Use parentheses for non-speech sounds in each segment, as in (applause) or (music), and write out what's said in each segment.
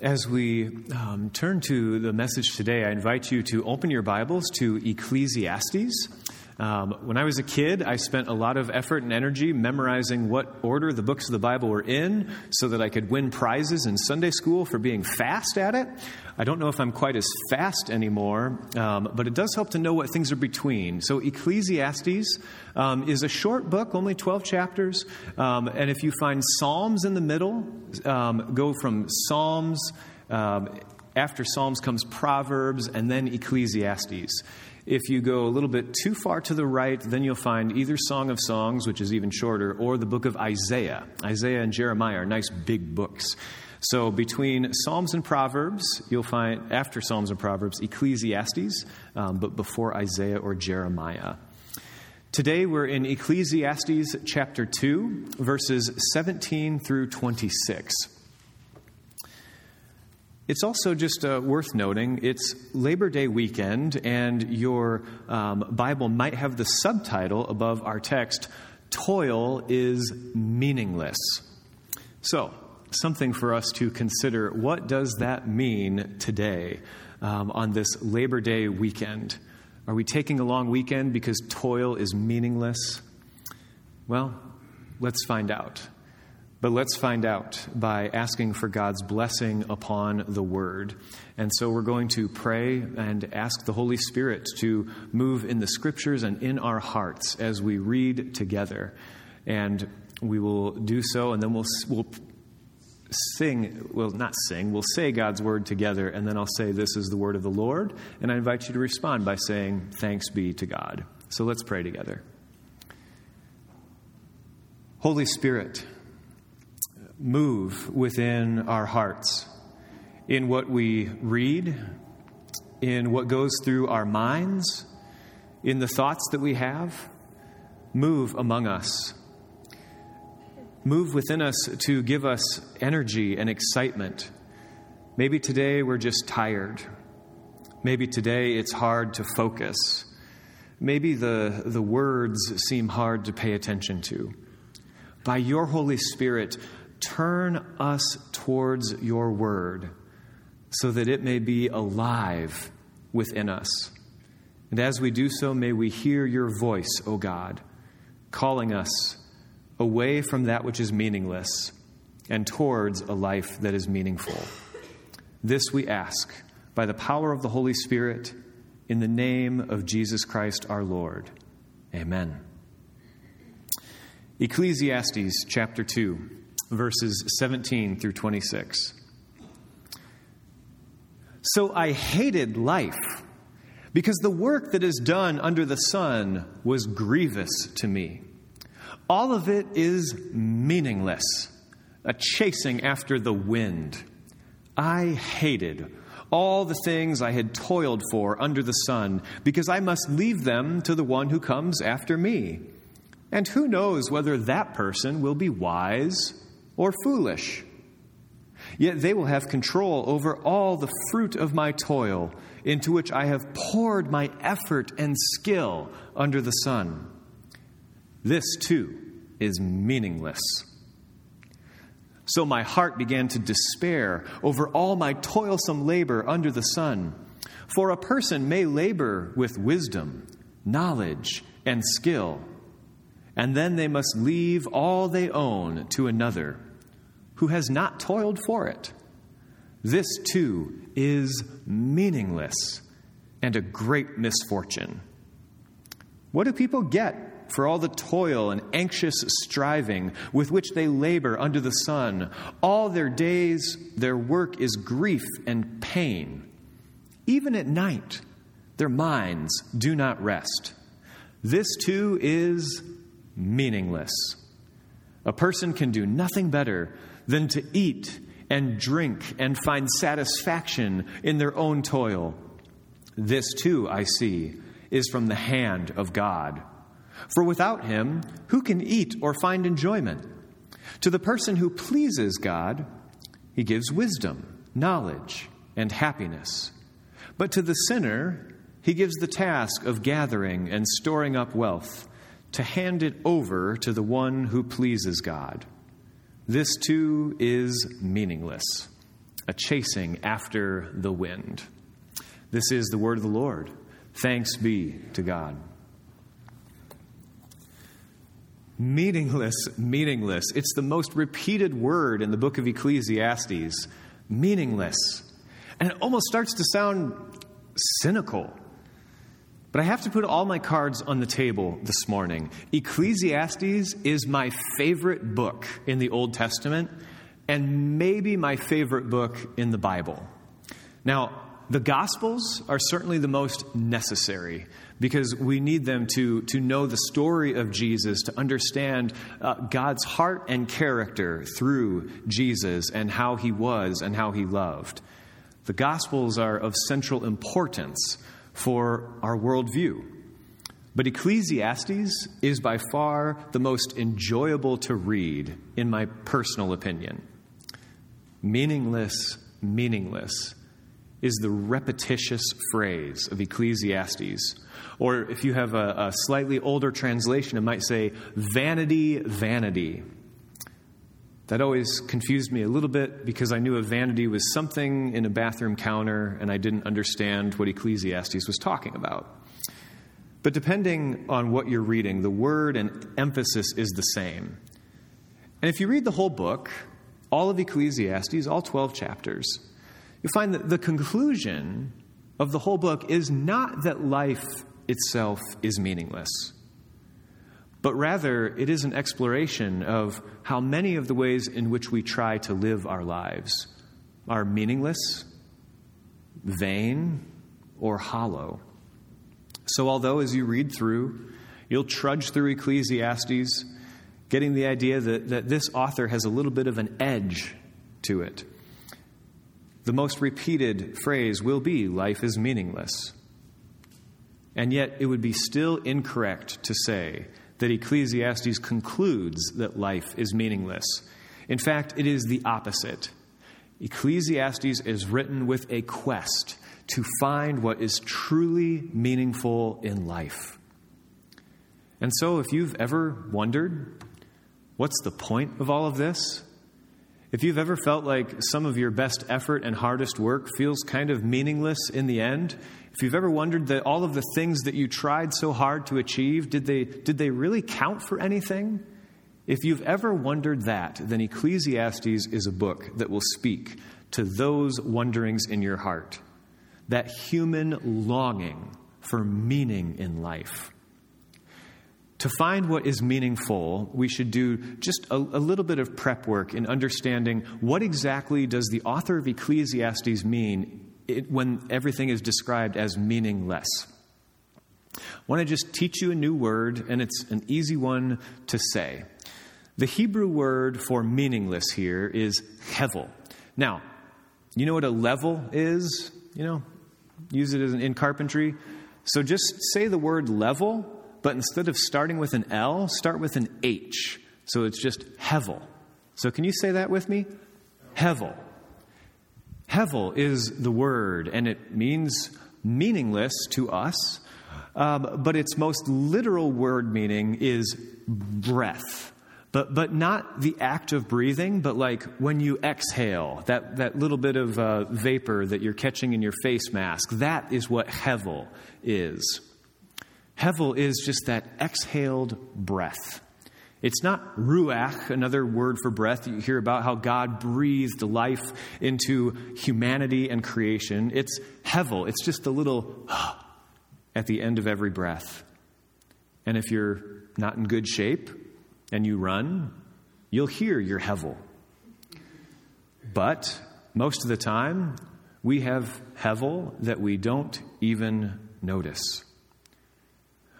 As we um, turn to the message today, I invite you to open your Bibles to Ecclesiastes. Um, when I was a kid, I spent a lot of effort and energy memorizing what order the books of the Bible were in so that I could win prizes in Sunday school for being fast at it. I don't know if I'm quite as fast anymore, um, but it does help to know what things are between. So, Ecclesiastes um, is a short book, only 12 chapters. Um, and if you find Psalms in the middle, um, go from Psalms. Um, after Psalms comes Proverbs and then Ecclesiastes. If you go a little bit too far to the right, then you'll find either Song of Songs, which is even shorter, or the book of Isaiah. Isaiah and Jeremiah are nice big books. So between Psalms and Proverbs, you'll find, after Psalms and Proverbs, Ecclesiastes, um, but before Isaiah or Jeremiah. Today we're in Ecclesiastes chapter 2, verses 17 through 26. It's also just uh, worth noting it's Labor Day weekend, and your um, Bible might have the subtitle above our text Toil is Meaningless. So, something for us to consider. What does that mean today um, on this Labor Day weekend? Are we taking a long weekend because toil is meaningless? Well, let's find out. But let's find out by asking for God's blessing upon the Word. And so we're going to pray and ask the Holy Spirit to move in the Scriptures and in our hearts as we read together. And we will do so, and then we'll, we'll sing, well, not sing, we'll say God's word together, and then I'll say, This is the word of the Lord. And I invite you to respond by saying, Thanks be to God. So let's pray together. Holy Spirit, move within our hearts in what we read, in what goes through our minds, in the thoughts that we have. Move among us move within us to give us energy and excitement. Maybe today we're just tired. Maybe today it's hard to focus. Maybe the, the words seem hard to pay attention to. By your Holy Spirit, turn us towards your word so that it may be alive within us. And as we do so, may we hear your voice, O God, calling us away from that which is meaningless and towards a life that is meaningful. This we ask by the power of the Holy Spirit in the name of Jesus Christ our Lord. Amen. Ecclesiastes chapter 2, verses 17 through 26. So I hated life because the work that is done under the sun was grievous to me. All of it is meaningless, a chasing after the wind. I hated all the things I had toiled for under the sun, because I must leave them to the one who comes after me. And who knows whether that person will be wise or foolish? Yet they will have control over all the fruit of my toil, into which I have poured my effort and skill under the sun. This too is meaningless. So my heart began to despair over all my toilsome labor under the sun. For a person may labor with wisdom, knowledge, and skill, and then they must leave all they own to another who has not toiled for it. This too is meaningless and a great misfortune. What do people get for all the toil and anxious striving with which they labor under the sun? All their days, their work is grief and pain. Even at night, their minds do not rest. This too is meaningless. A person can do nothing better than to eat and drink and find satisfaction in their own toil. This too, I see, is from the hand of God. For without him, who can eat or find enjoyment? To the person who pleases God, he gives wisdom, knowledge, and happiness. But to the sinner, he gives the task of gathering and storing up wealth to hand it over to the one who pleases God. This too is meaningless. a chasing after the wind. This is the word of the Lord. Thanks be to God. Meaningless, meaningless. It's the most repeated word in the book of Ecclesiastes. Meaningless. And it almost starts to sound cynical. But I have to put all my cards on the table this morning. Ecclesiastes is my favorite book in the Old Testament and maybe my favorite book in the Bible. Now, the Gospels are certainly the most necessary because we need them to, to know the story of Jesus, to understand uh, God's heart and character through Jesus and how he was and how he loved. The Gospels are of central importance for our worldview. But Ecclesiastes is by far the most enjoyable to read, in my personal opinion. Meaningless, meaningless is the repetitious phrase of Ecclesiastes. Or if you have a, a, slightly older translation, it might say, vanity, vanity. That always confused me a little bit because I knew a vanity was something in a bathroom counter and I didn't understand what Ecclesiastes was talking about. But depending on what you're reading, the word and emphasis is the same. And if you read the whole book, all of Ecclesiastes, all 12 chapters, you'll find that the conclusion of the whole book is not that life itself is meaningless, but rather it is an exploration of how many of the ways in which we try to live our lives are meaningless, vain, or hollow. So, although as you read through, you'll trudge through Ecclesiastes, getting the idea that, that this author has a little bit of an edge to it the most repeated phrase will be life is meaningless. And yet, it would be still incorrect to say that Ecclesiastes concludes that life is meaningless. In fact, it is the opposite. Ecclesiastes is written with a quest to find what is truly meaningful in life. And so, if you've ever wondered, what's the point of all of this? If you've ever felt like some of your best effort and hardest work feels kind of meaningless in the end, if you've ever wondered that all of the things that you tried so hard to achieve, did they, did they really count for anything? If you've ever wondered that, then Ecclesiastes is a book that will speak to those wonderings in your heart, that human longing for meaning in life to find what is meaningful, we should do just a, a, little bit of prep work in understanding what exactly does the author of Ecclesiastes mean it, when everything is described as meaningless. I want to just teach you a new word, and it's an easy one to say. The Hebrew word for meaningless here is hevel. Now, you know what a level is? You know, use it in carpentry. So just say the word level but instead of starting with an L, start with an H. So it's just Hevel. So can you say that with me? Hevel. Hevel is the word, and it means meaningless to us, um, but its most literal word meaning is breath. But, but not the act of breathing, but like when you exhale, that, that little bit of uh, vapor that you're catching in your face mask, that is what Hevel is. Hevel is just that exhaled breath. It's not ruach, another word for breath. You hear about how God breathed life into humanity and creation. It's hevel. It's just a little (gasps) at the end of every breath. And if you're not in good shape and you run, you'll hear your hevel. But most of the time, we have hevel that we don't even notice.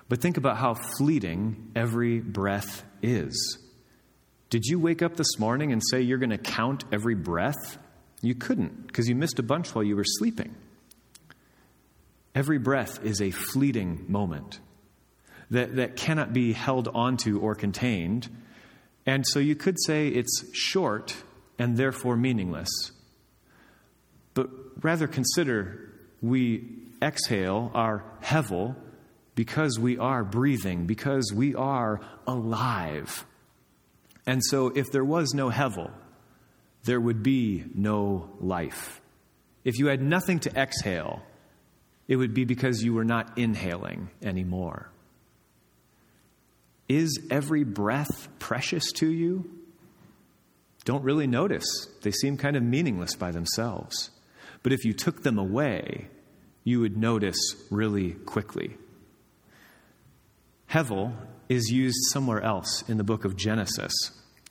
But think about how fleeting every breath is. Did you wake up this morning and say you're going to count every breath? You couldn't because you missed a bunch while you were sleeping. Every breath is a fleeting moment that, that cannot be held onto or contained. And so you could say it's short and therefore meaningless. But rather consider we exhale our hevel because we are breathing, because we are alive. And so, if there was no Hevel, there would be no life. If you had nothing to exhale, it would be because you were not inhaling anymore. Is every breath precious to you? Don't really notice. They seem kind of meaningless by themselves. But if you took them away, you would notice really quickly. Hevel is used somewhere else in the book of Genesis,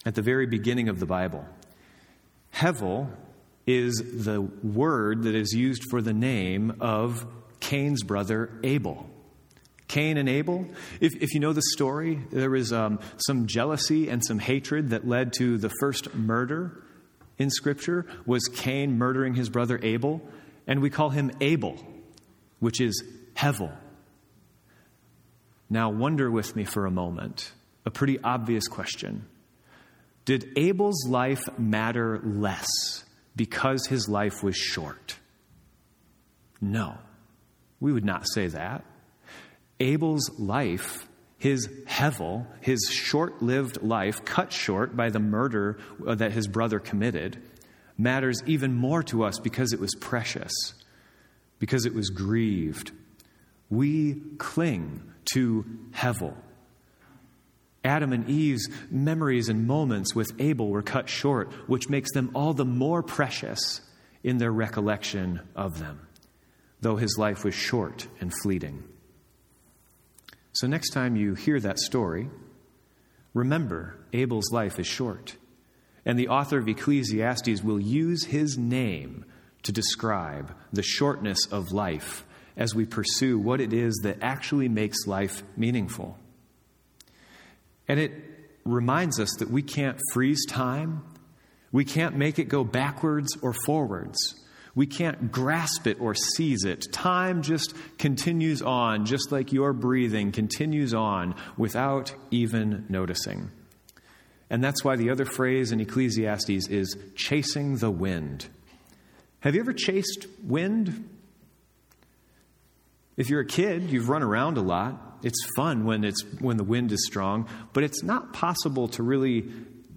at the very beginning of the Bible. Hevel is the word that is used for the name of Cain's brother Abel. Cain and Abel, if, if you know the story, there was um, some jealousy and some hatred that led to the first murder in Scripture was Cain murdering his brother Abel, and we call him Abel, which is Hevel. Now, wonder with me for a moment a pretty obvious question. Did Abel's life matter less because his life was short? No, we would not say that. Abel's life, his hevel, his short lived life, cut short by the murder uh, that his brother committed, matters even more to us because it was precious, because it was grieved. We cling to hevel. Adam and Eve's memories and moments with Abel were cut short, which makes them all the more precious in their recollection of them, though his life was short and fleeting. So, next time you hear that story, remember Abel's life is short. And the author of Ecclesiastes will use his name to describe the shortness of life as we pursue what it is that actually makes life meaningful. And it reminds us that we can't freeze time, we can't make it go backwards or forwards. We can't grasp it or seize it. Time just continues on, just like your breathing continues on without even noticing. And that's why the other phrase in Ecclesiastes is chasing the wind. Have you ever chased wind? If you're a kid, you've run around a lot. It's fun when, it's, when the wind is strong, but it's not possible to really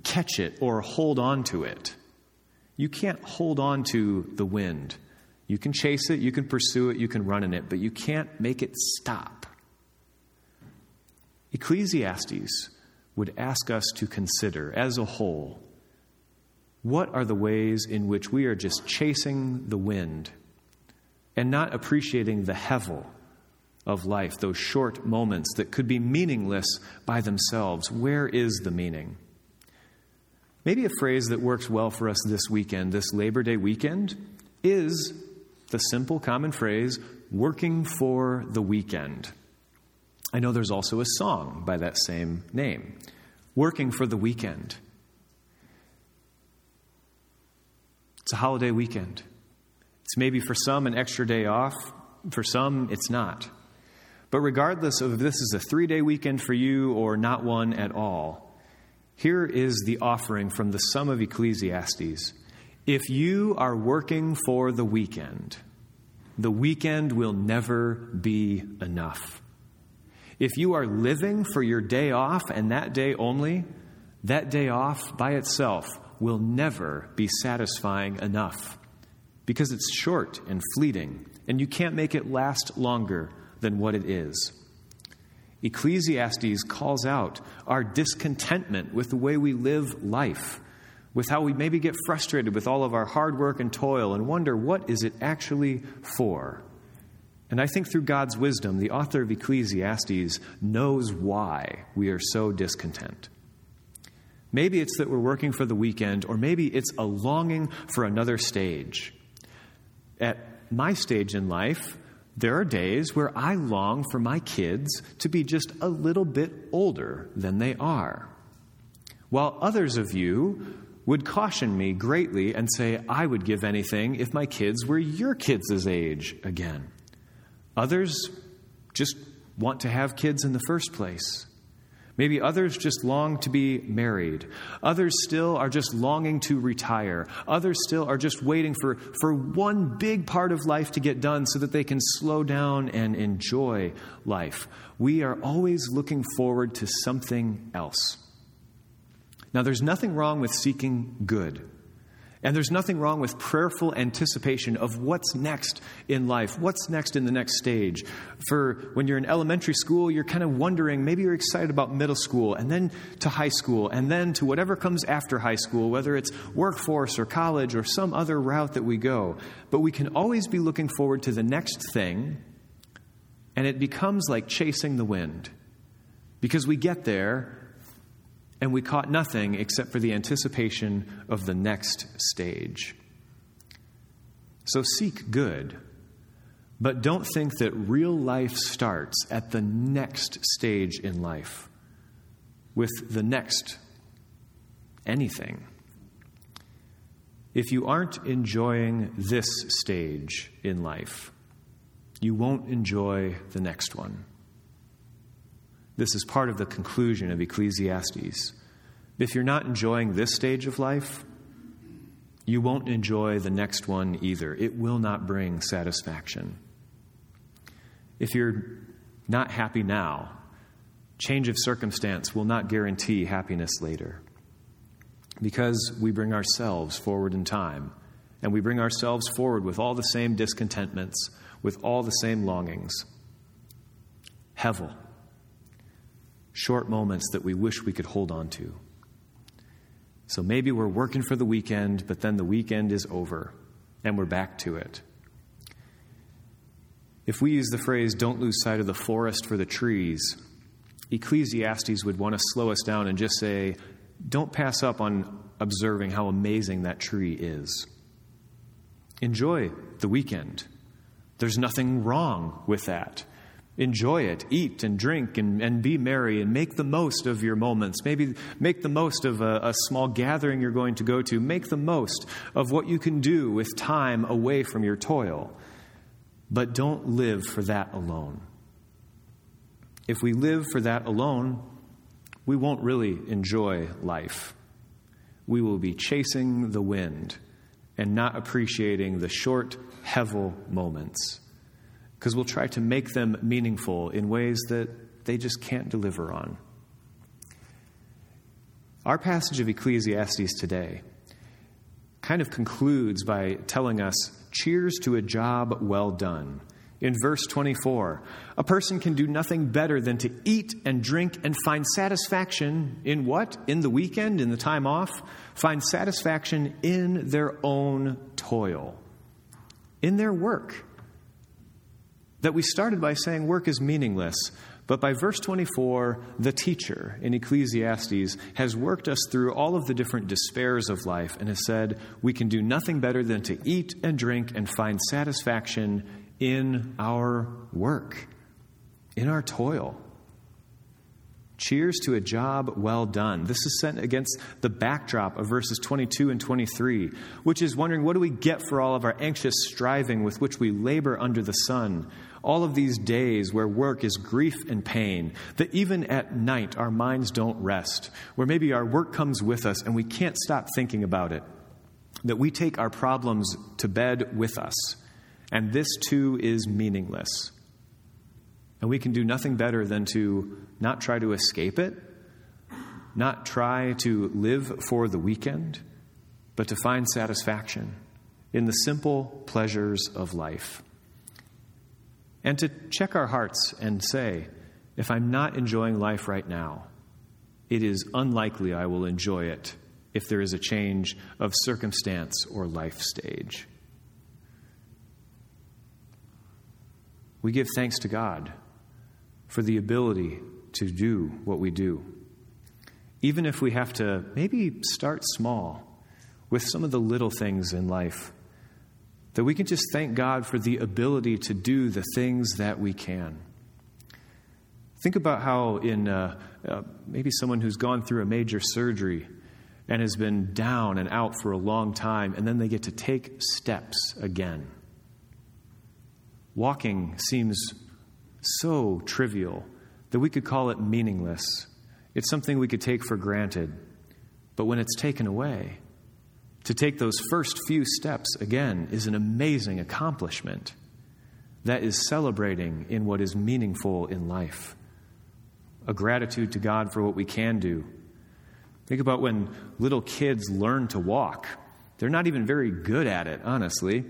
catch it or hold on to it. You can't hold on to the wind. You can chase it, you can pursue it, you can run in it, but you can't make it stop. Ecclesiastes would ask us to consider as a whole what are the ways in which we are just chasing the wind and not appreciating the hevel of life, those short moments that could be meaningless by themselves. Where is the meaning? Maybe a phrase that works well for us this weekend, this Labor Day weekend, is the simple common phrase, working for the weekend. I know there's also a song by that same name, Working for the Weekend. It's a holiday weekend. It's maybe for some an extra day off, for some it's not. But regardless of if this is a three day weekend for you or not one at all, here is the offering from the sum of Ecclesiastes. If you are working for the weekend, the weekend will never be enough. If you are living for your day off and that day only, that day off by itself will never be satisfying enough because it's short and fleeting, and you can't make it last longer than what it is. Ecclesiastes calls out our discontentment with the way we live life, with how we maybe get frustrated with all of our hard work and toil and wonder what is it actually for? And I think through God's wisdom, the author of Ecclesiastes knows why we are so discontent. Maybe it's that we're working for the weekend, or maybe it's a longing for another stage. At my stage in life, there are days where I long for my kids to be just a little bit older than they are. While others of you would caution me greatly and say, I would give anything if my kids were your kids' age again. Others just want to have kids in the first place. Maybe others just long to be married. Others still are just longing to retire. Others still are just waiting for, for one big part of life to get done so that they can slow down and enjoy life. We are always looking forward to something else. Now, there's nothing wrong with seeking good. And there's nothing wrong with prayerful anticipation of what's next in life, what's next in the next stage. For when you're in elementary school, you're kind of wondering, maybe you're excited about middle school, and then to high school, and then to whatever comes after high school, whether it's workforce or college or some other route that we go. But we can always be looking forward to the next thing, and it becomes like chasing the wind. Because we get there and we caught nothing except for the anticipation of the next stage. So seek good, but don't think that real life starts at the next stage in life with the next anything. If you aren't enjoying this stage in life, you won't enjoy the next one. This is part of the conclusion of Ecclesiastes. If you're not enjoying this stage of life, you won't enjoy the next one either. It will not bring satisfaction. If you're not happy now, change of circumstance will not guarantee happiness later. Because we bring ourselves forward in time, and we bring ourselves forward with all the same discontentments, with all the same longings. Hevel short moments that we wish we could hold on to. So maybe we're working for the weekend, but then the weekend is over and we're back to it. If we use the phrase, don't lose sight of the forest for the trees, Ecclesiastes would want to slow us down and just say, don't pass up on observing how amazing that tree is. Enjoy the weekend. There's nothing wrong with that. Enjoy it, eat and drink and, and be merry and make the most of your moments. Maybe make the most of a, a small gathering you're going to go to. Make the most of what you can do with time away from your toil. But don't live for that alone. If we live for that alone, we won't really enjoy life. We will be chasing the wind and not appreciating the short, hevel moments because we'll try to make them meaningful in ways that they just can't deliver on. Our passage of Ecclesiastes today kind of concludes by telling us cheers to a job well done. In verse 24, a person can do nothing better than to eat and drink and find satisfaction in what? In the weekend, in the time off? Find satisfaction in their own toil, in their work. That we started by saying work is meaningless, but by verse 24, the teacher in Ecclesiastes has worked us through all of the different despairs of life and has said we can do nothing better than to eat and drink and find satisfaction in our work, in our toil. Cheers to a job well done. This is sent against the backdrop of verses 22 and 23, which is wondering what do we get for all of our anxious striving with which we labor under the sun? all of these days where work is grief and pain, that even at night our minds don't rest, where maybe our work comes with us and we can't stop thinking about it, that we take our problems to bed with us, and this too is meaningless. And we can do nothing better than to not try to escape it, not try to live for the weekend, but to find satisfaction in the simple pleasures of life and to check our hearts and say, if I'm not enjoying life right now, it is unlikely I will enjoy it if there is a change of circumstance or life stage. We give thanks to God for the ability to do what we do. Even if we have to maybe start small with some of the little things in life that we can just thank God for the ability to do the things that we can. Think about how, in uh, uh, maybe someone who's gone through a major surgery and has been down and out for a long time, and then they get to take steps again. Walking seems so trivial that we could call it meaningless. It's something we could take for granted. But when it's taken away, to take those first few steps again is an amazing accomplishment. That is celebrating in what is meaningful in life. A gratitude to God for what we can do. Think about when little kids learn to walk. They're not even very good at it, honestly.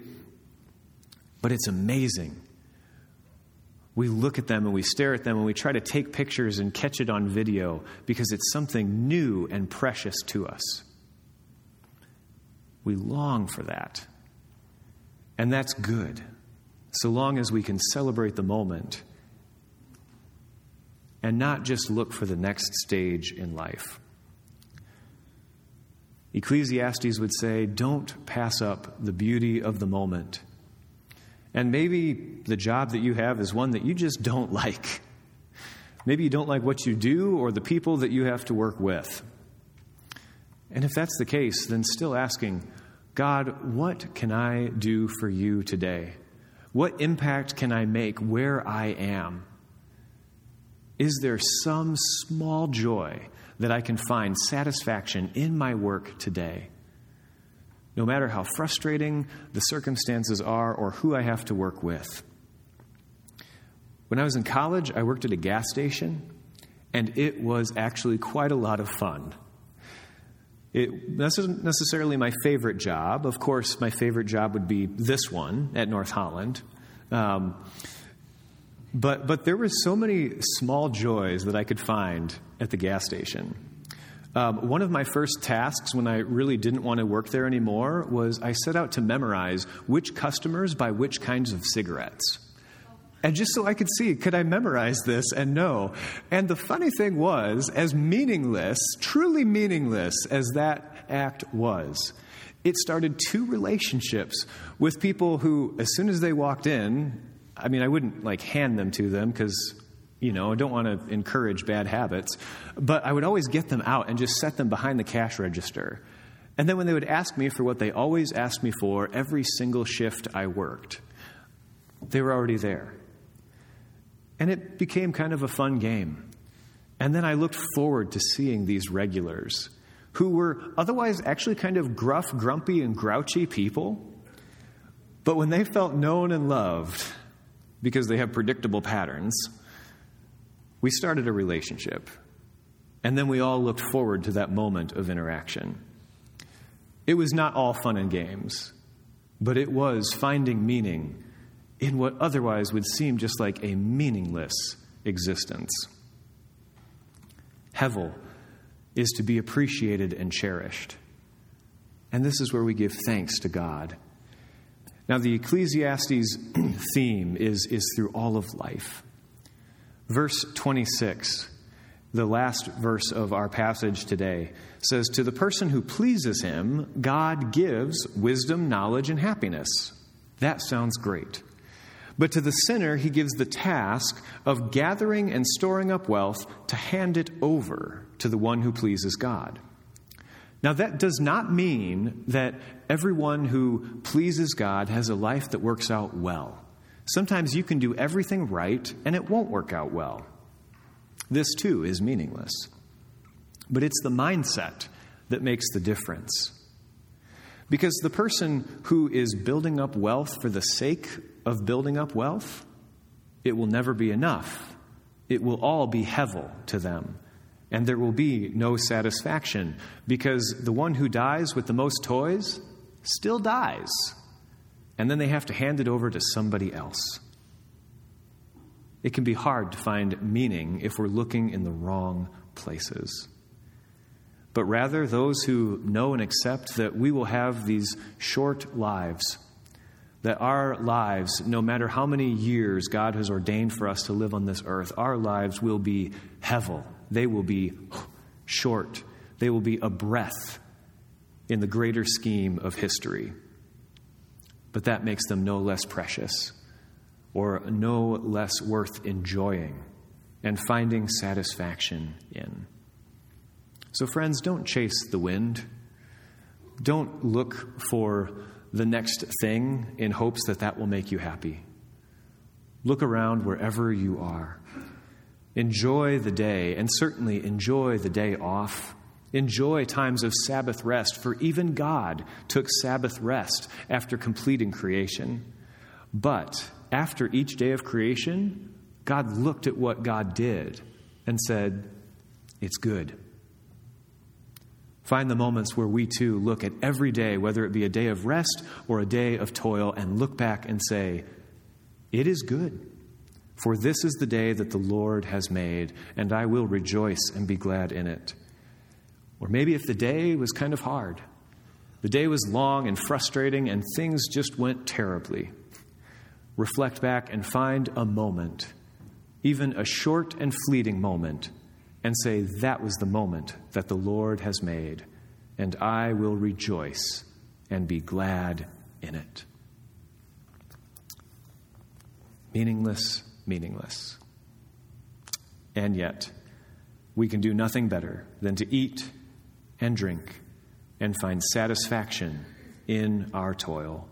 But it's amazing. We look at them and we stare at them and we try to take pictures and catch it on video because it's something new and precious to us. We long for that. And that's good, so long as we can celebrate the moment and not just look for the next stage in life. Ecclesiastes would say, Don't pass up the beauty of the moment. And maybe the job that you have is one that you just don't like. Maybe you don't like what you do or the people that you have to work with. And if that's the case, then still asking, God, what can I do for you today? What impact can I make where I am? Is there some small joy that I can find satisfaction in my work today? No matter how frustrating the circumstances are or who I have to work with. When I was in college, I worked at a gas station, and it was actually quite a lot of fun. It wasn't necessarily my favorite job. Of course, my favorite job would be this one at North Holland. Um, but, but there were so many small joys that I could find at the gas station. Um, one of my first tasks when I really didn't want to work there anymore was I set out to memorize which customers buy which kinds of cigarettes. And just so I could see, could I memorize this and know? And the funny thing was, as meaningless, truly meaningless as that act was, it started two relationships with people who, as soon as they walked in, I mean, I wouldn't like hand them to them because, you know, I don't want to encourage bad habits, but I would always get them out and just set them behind the cash register. And then when they would ask me for what they always asked me for every single shift I worked, they were already there. And it became kind of a fun game. And then I looked forward to seeing these regulars who were otherwise actually kind of gruff, grumpy, and grouchy people. But when they felt known and loved, because they have predictable patterns, we started a relationship. And then we all looked forward to that moment of interaction. It was not all fun and games, but it was finding meaning in what otherwise would seem just like a meaningless existence. Hevel is to be appreciated and cherished. And this is where we give thanks to God now, the Ecclesiastes (clears throat) theme is, is through all of life. Verse 26, the last verse of our passage today, says, To the person who pleases him, God gives wisdom, knowledge, and happiness. That sounds great. But to the sinner, he gives the task of gathering and storing up wealth to hand it over to the one who pleases God. Now, that does not mean that everyone who pleases God has a life that works out well. Sometimes you can do everything right and it won't work out well. This too is meaningless. But it's the mindset that makes the difference. Because the person who is building up wealth for the sake of building up wealth, it will never be enough. It will all be hevel to them and there will be no satisfaction because the one who dies with the most toys still dies. And then they have to hand it over to somebody else. It can be hard to find meaning if we're looking in the wrong places. But rather, those who know and accept that we will have these short lives, that our lives, no matter how many years God has ordained for us to live on this earth, our lives will be hevel they will be short, they will be a breath in the greater scheme of history. But that makes them no less precious or no less worth enjoying and finding satisfaction in. So, friends, don't chase the wind. Don't look for the next thing in hopes that that will make you happy. Look around wherever you are Enjoy the day, and certainly enjoy the day off. Enjoy times of Sabbath rest, for even God took Sabbath rest after completing creation. But after each day of creation, God looked at what God did and said, It's good. Find the moments where we too look at every day, whether it be a day of rest or a day of toil, and look back and say, It is good. For this is the day that the Lord has made, and I will rejoice and be glad in it. Or maybe if the day was kind of hard, the day was long and frustrating, and things just went terribly. Reflect back and find a moment, even a short and fleeting moment, and say, That was the moment that the Lord has made, and I will rejoice and be glad in it. Meaningless, meaningless. And yet, we can do nothing better than to eat and drink and find satisfaction in our toil,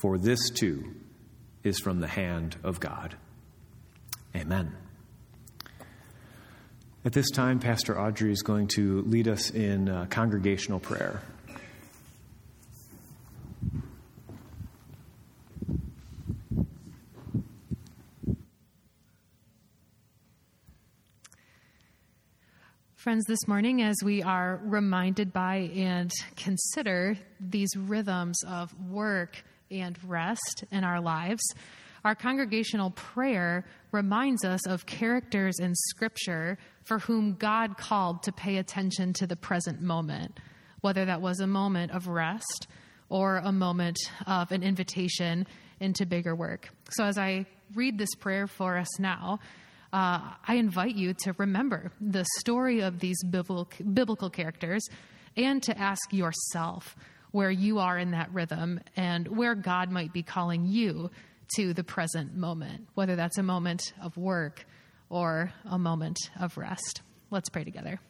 for this too is from the hand of God. Amen. At this time, Pastor Audrey is going to lead us in uh, congregational prayer. Friends, this morning, as we are reminded by and consider these rhythms of work and rest in our lives, our congregational prayer reminds us of characters in Scripture for whom God called to pay attention to the present moment, whether that was a moment of rest or a moment of an invitation into bigger work. So, as I read this prayer for us now, uh, I invite you to remember the story of these biblical, biblical characters and to ask yourself where you are in that rhythm and where God might be calling you to the present moment, whether that's a moment of work or a moment of rest. Let's pray together.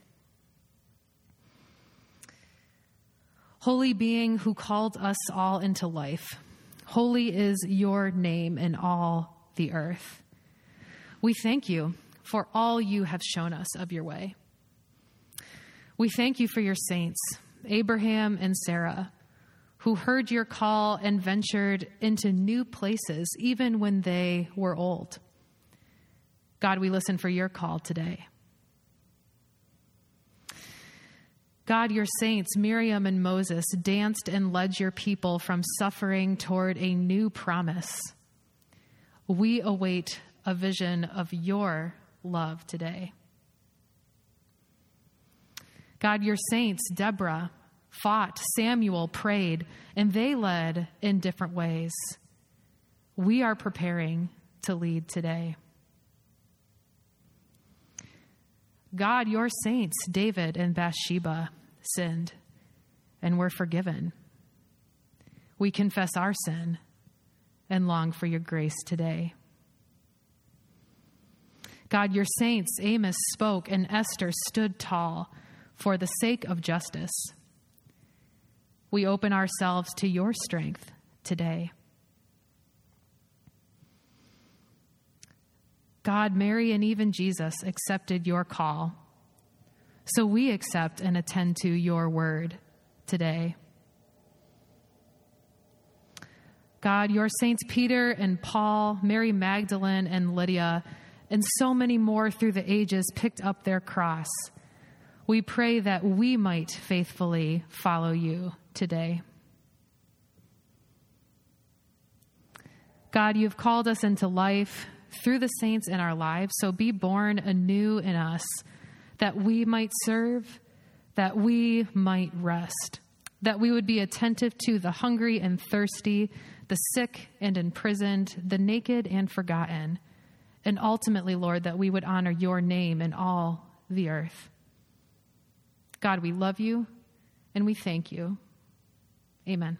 Holy being who called us all into life, holy is your name in all the earth. We thank you for all you have shown us of your way. We thank you for your saints, Abraham and Sarah, who heard your call and ventured into new places even when they were old. God, we listen for your call today. God, your saints, Miriam and Moses, danced and led your people from suffering toward a new promise. We await a vision of your love today. God, your saints, Deborah, fought, Samuel prayed, and they led in different ways. We are preparing to lead today. God, your saints, David and Bathsheba, sinned and were forgiven. We confess our sin and long for your grace today. God, your saints, Amos spoke, and Esther stood tall for the sake of justice. We open ourselves to your strength today. God, Mary, and even Jesus accepted your call. So we accept and attend to your word today. God, your saints Peter and Paul, Mary Magdalene and Lydia, and so many more through the ages picked up their cross. We pray that we might faithfully follow you today. God, you've called us into life through the saints in our lives, so be born anew in us that we might serve, that we might rest, that we would be attentive to the hungry and thirsty, the sick and imprisoned, the naked and forgotten and ultimately, Lord, that we would honor your name in all the earth. God, we love you and we thank you. Amen.